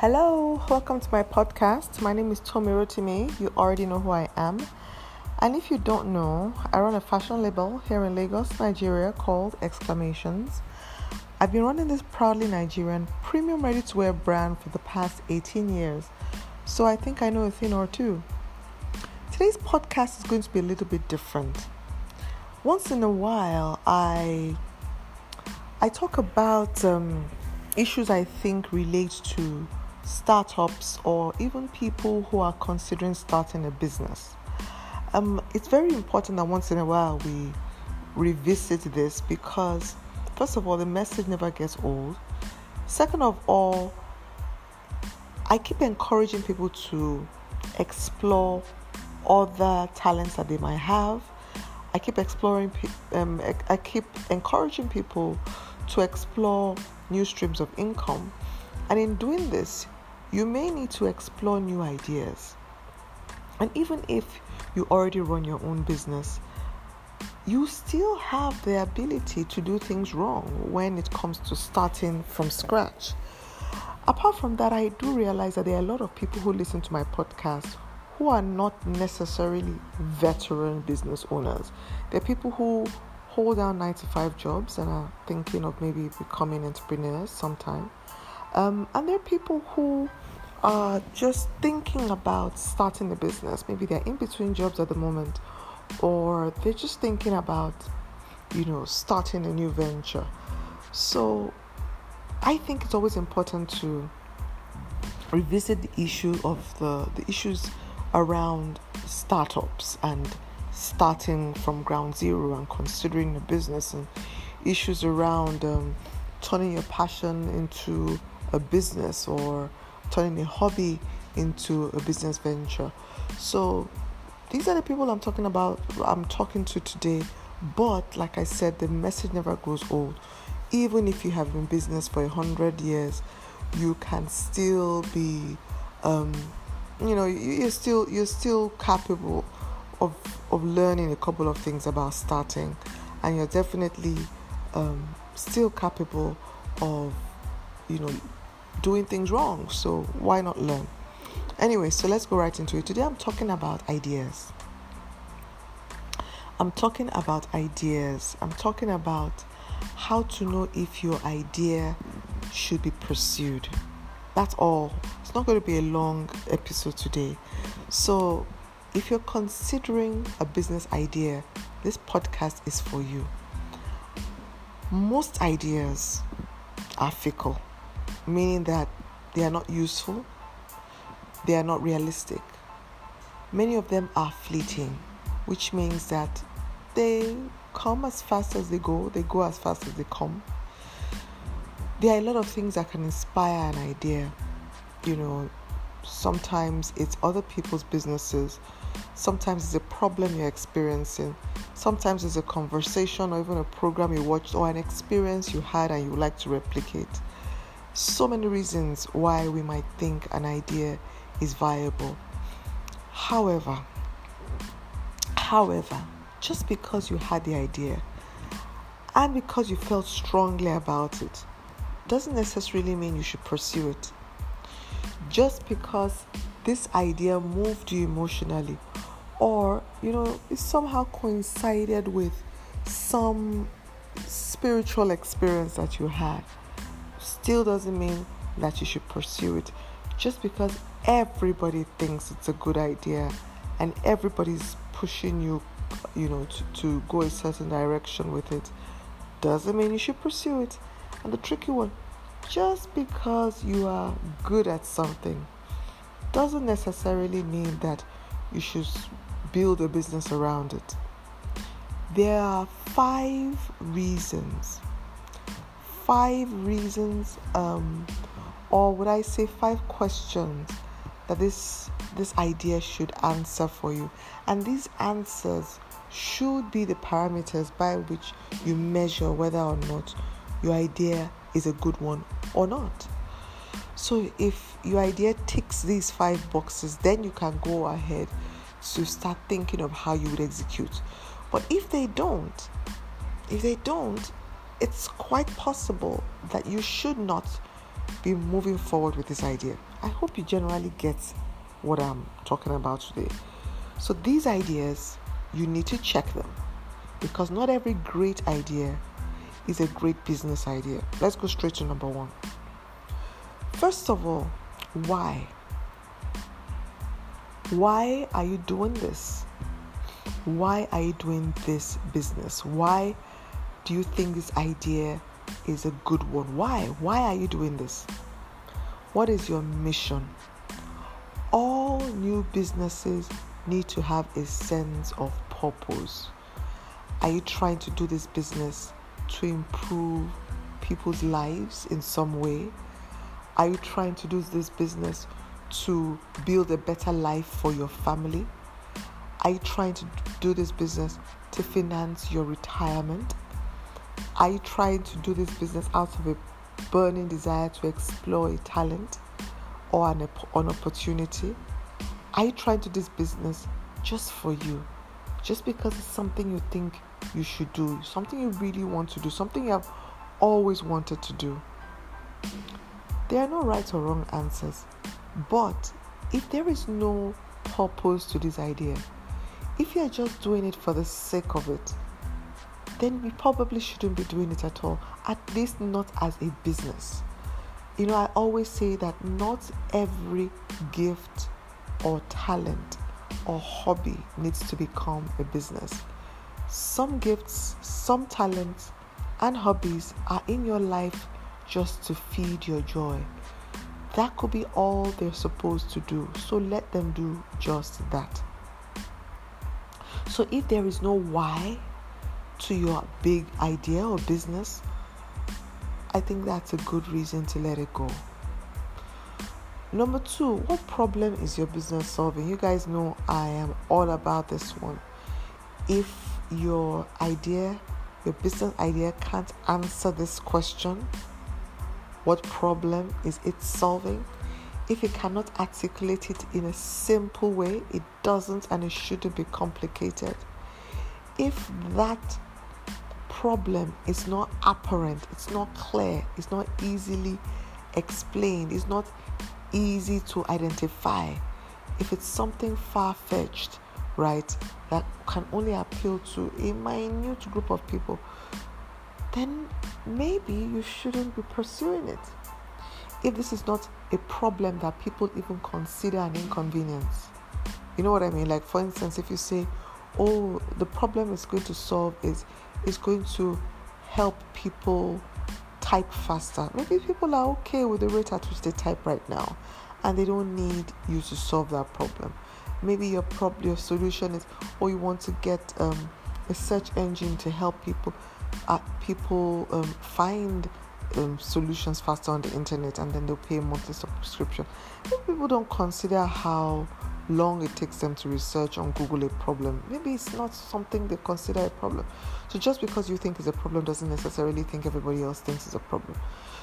Hello, welcome to my podcast. My name is Tomi Rotimi. You already know who I am. And if you don't know, I run a fashion label here in Lagos, Nigeria called Exclamations. I've been running this proudly Nigerian premium ready to wear brand for the past 18 years, so I think I know a thing or two. Today's podcast is going to be a little bit different. Once in a while, I I talk about um, issues I think relate to startups or even people who are considering starting a business. Um, it's very important that once in a while we revisit this because, first of all, the message never gets old. Second of all, I keep encouraging people to explore other talents that they might have. I keep exploring, um, I keep encouraging people to explore new streams of income. And in doing this, you may need to explore new ideas. And even if you already run your own business, you still have the ability to do things wrong when it comes to starting from scratch. Apart from that, I do realize that there are a lot of people who listen to my podcast who are not necessarily veteran business owners. They're people who hold down 95 jobs and are thinking of maybe becoming entrepreneurs sometime. Um, and there are people who are just thinking about starting a business. Maybe they're in between jobs at the moment, or they're just thinking about, you know, starting a new venture. So I think it's always important to revisit the issue of the, the issues around startups and starting from ground zero and considering a business and issues around um, turning your passion into a business or turning a hobby into a business venture. So these are the people I'm talking about, I'm talking to today. But like I said, the message never grows old. Even if you have been business for a hundred years, you can still be, um, you know, you're still you're still capable of of learning a couple of things about starting, and you're definitely um, still capable of, you know, doing things wrong. So why not learn? Anyway, so let's go right into it. Today I'm talking about ideas. I'm talking about ideas. I'm talking about how to know if your idea should be pursued. That's all. It's not going to be a long episode today. So, if you're considering a business idea, this podcast is for you. Most ideas are fickle meaning that they are not useful, they are not realistic. Many of them are fleeting, which means that they come as fast as they go, they go as fast as they come. There are a lot of things that can inspire an idea. You know, sometimes it's other people's businesses, sometimes it's a problem you're experiencing, sometimes it's a conversation or even a program you watched or an experience you had and you like to replicate so many reasons why we might think an idea is viable. However, however, just because you had the idea and because you felt strongly about it doesn't necessarily mean you should pursue it. Just because this idea moved you emotionally or you know it somehow coincided with some spiritual experience that you had still doesn't mean that you should pursue it. Just because everybody thinks it's a good idea and everybody's pushing you, you know, to, to go a certain direction with it, doesn't mean you should pursue it. And the tricky one, just because you are good at something doesn't necessarily mean that you should build a business around it. There are five reasons five reasons, um, or would I say five questions that this this idea should answer for you, and these answers should be the parameters by which you measure whether or not your idea is a good one or not. So if your idea ticks these five boxes, then you can go ahead to start thinking of how you would execute. But if they don't, if they don't, it's quite possible that you should not be moving forward with this idea. I hope you generally get what I'm talking about today. So, these ideas, you need to check them because not every great idea is a great business idea. Let's go straight to number one. First of all, why? Why are you doing this? Why are you doing this business? Why do you think this idea is a good one? Why? Why are you doing this? What is your mission? All new businesses need to have a sense of purpose. Are you trying to do this business to improve people's lives in some way? Are you trying to do this business to build a better life for your family? Are you trying to do this business to finance your retirement? Are you trying to do this business out of a burning desire to explore a talent or an, an opportunity? Are you trying to do this business just for you? Just because it's something you think you should do, something you really want to do, something you have always wanted to do? There are no right or wrong answers. But if there is no purpose to this idea, if you're just doing it for the sake of it, then we probably shouldn't be doing it at all, at least not as a business. You know, I always say that not every gift or talent or hobby needs to become a business. Some gifts, some talents, and hobbies are in your life just to feed your joy. That could be all they're supposed to do. So let them do just that. So if there is no why to your big idea or business, I think that's a good reason to let it go. Number two, what problem is your business solving? You guys know I am all about this one. If your idea, your business idea can't answer this question, what problem is it solving? If it cannot articulate it in a simple way, it doesn't and it shouldn't be complicated. If that problem is not apparent, it's not clear, it's not easily explained, it's not easy to identify, if it's something far fetched, right, that can only appeal to a minute group of people, then maybe you shouldn't be pursuing it. If this is not a problem that people even consider an inconvenience, you know what I mean? Like, for instance, if you say, Oh, the problem is going to solve is is going to help people type faster. Maybe people are okay with the rate at which they type right now and they don't need you to solve that problem. Maybe your problem your solution is or oh, you want to get um, a search engine to help people uh, people um, find um, solutions faster on the internet and then they'll pay a monthly subscription. Maybe people don't consider how long it takes them to research on Google a problem. Maybe it's not something they consider a problem. So just because you think it's a problem doesn't necessarily think everybody else thinks it's a problem.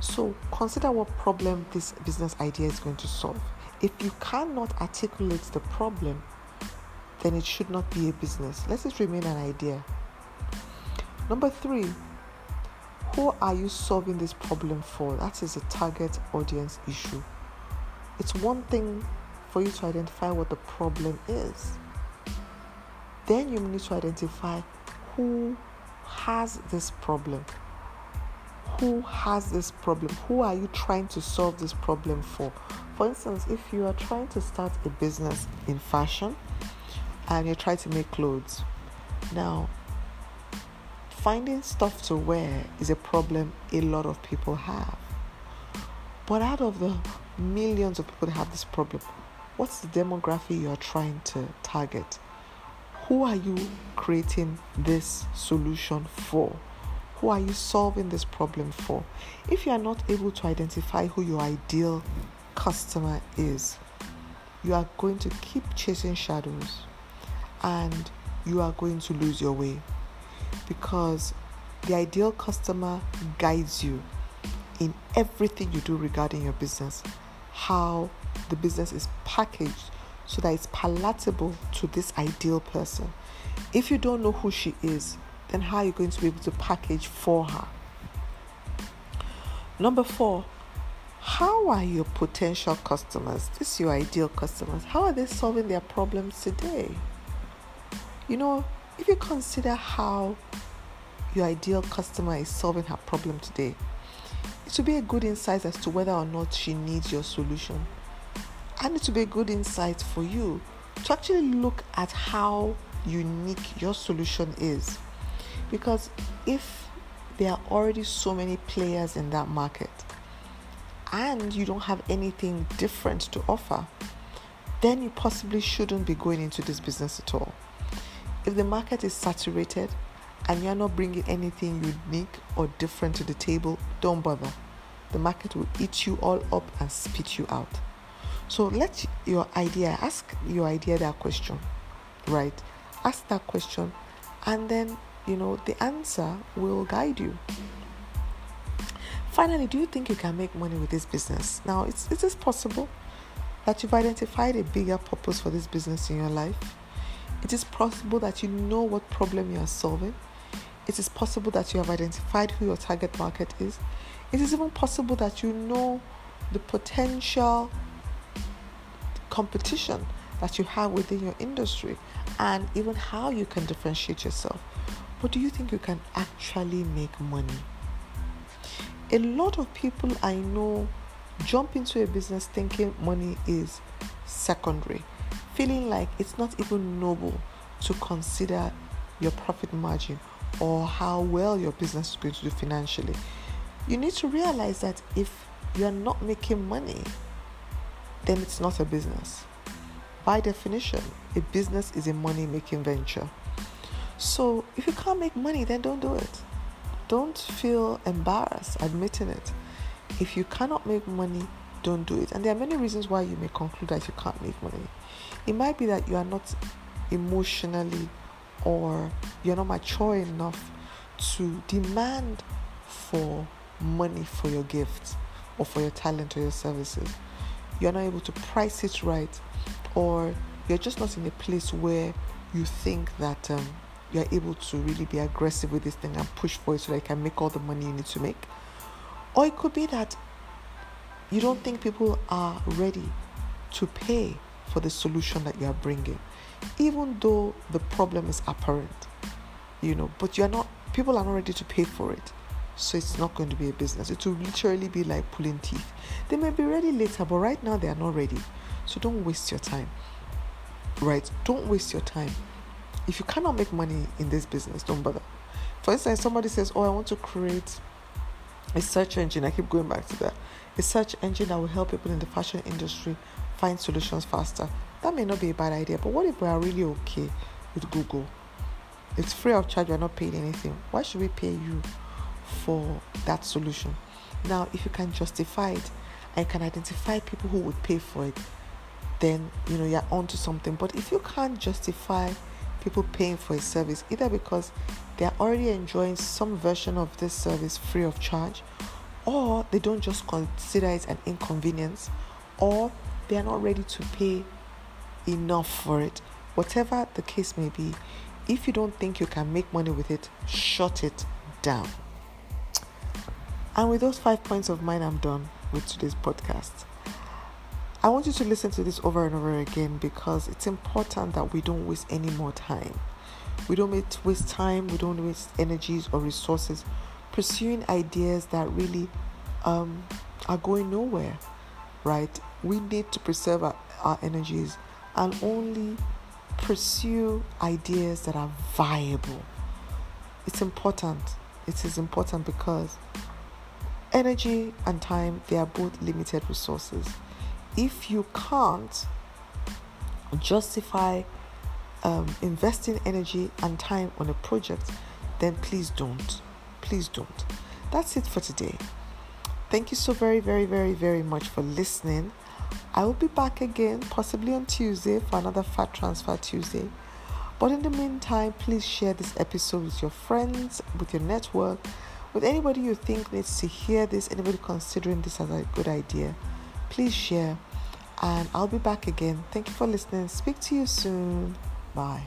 So consider what problem this business idea is going to solve. If you cannot articulate the problem, then it should not be a business. Let it remain an idea. Number three, who are you solving this problem for? That is a target audience issue. It's one thing for you to identify what the problem is. Then you need to identify who has this problem. Who has this problem? Who are you trying to solve this problem for? For instance, if you are trying to start a business in fashion and you're trying to make clothes, now finding stuff to wear is a problem a lot of people have. But out of the millions of people that have this problem, what's the demography you are trying to target? Who are you creating this solution for? Who are you solving this problem for? If you are not able to identify who your ideal customer is, you are going to keep chasing shadows and you are going to lose your way because the ideal customer guides you in everything you do regarding your business, how the business is packaged so that it's palatable to this ideal person. If you don't know who she is, then how are you going to be able to package for her? Number four, how are your potential customers, this is your ideal customers, how are they solving their problems today? You know, if you consider how your ideal customer is solving her problem today, it will be a good insight as to whether or not she needs your solution. And it will be a good insight for you to actually look at how unique your solution is. Because if there are already so many players in that market, and you don't have anything different to offer, then you possibly shouldn't be going into this business at all. If the market is saturated and you're not bringing anything unique or different to the table, don't bother. The market will eat you all up and spit you out. So let your idea, ask your idea that question, right? Ask that question, and then you know the answer will guide you. Finally, do you think you can make money with this business? Now, it's, is this possible that you've identified a bigger purpose for this business in your life? It is possible that you know what problem you are solving. It is possible that you have identified who your target market is. It is even possible that you know the potential competition that you have within your industry and even how you can differentiate yourself. But do you think you can actually make money? a lot of people I know jump into a business thinking money is secondary, feeling like it's not even noble to consider your profit margin or how well your business is going to do financially. You need to realize that if you're not making money, then it's not a business. By definition, a business is a money making venture. So if you can't make money, then don't do it don't feel embarrassed admitting it. If you cannot make money, don't do it. And there are many reasons why you may conclude that you can't make money. It might be that you are not emotionally or you're not mature enough to demand for money for your gifts or for your talent or your services. You're not able to price it right, or you're just not in a place where you think that um, you're able to really be aggressive with this thing and push for it so that you can make all the money you need to make. Or it could be that you don't think people are ready to pay for the solution that you are bringing, even though the problem is apparent, you know, but you're not, people are not ready to pay for it. So it's not going to be a business. It will literally be like pulling teeth. They may be ready later, but right now they are not ready. So don't waste your time. Right? Don't waste your time if you cannot make money in this business, don't bother. For instance, somebody says, Oh, I want to create a search engine. I keep going back to that. A search engine that will help people in the fashion industry find solutions faster. That may not be a bad idea, but what if we are really okay with Google? It's free of charge, we're not paying anything. Why should we pay you for that solution? Now, if you can justify it and can identify people who would pay for it, then you know you're onto something. But if you can't justify people paying for a service either because they are already enjoying some version of this service free of charge or they don't just consider it an inconvenience or they are not ready to pay enough for it whatever the case may be if you don't think you can make money with it shut it down and with those five points of mine i'm done with today's podcast I want you to listen to this over and over again because it's important that we don't waste any more time. We don't waste time, we don't waste energies or resources pursuing ideas that really um, are going nowhere, right? We need to preserve our, our energies and only pursue ideas that are viable. It's important. It is important because energy and time they are both limited resources if you can't justify um, investing energy and time on a project, then please don't. Please don't. That's it for today. Thank you so very, very, very, very much for listening. I will be back again, possibly on Tuesday, for another Fat Transfer Tuesday. But in the meantime, please share this episode with your friends, with your network, with anybody you think needs to hear this, anybody considering this as a good idea please share. And I'll be back again. Thank you for listening. Speak to you soon. Bye.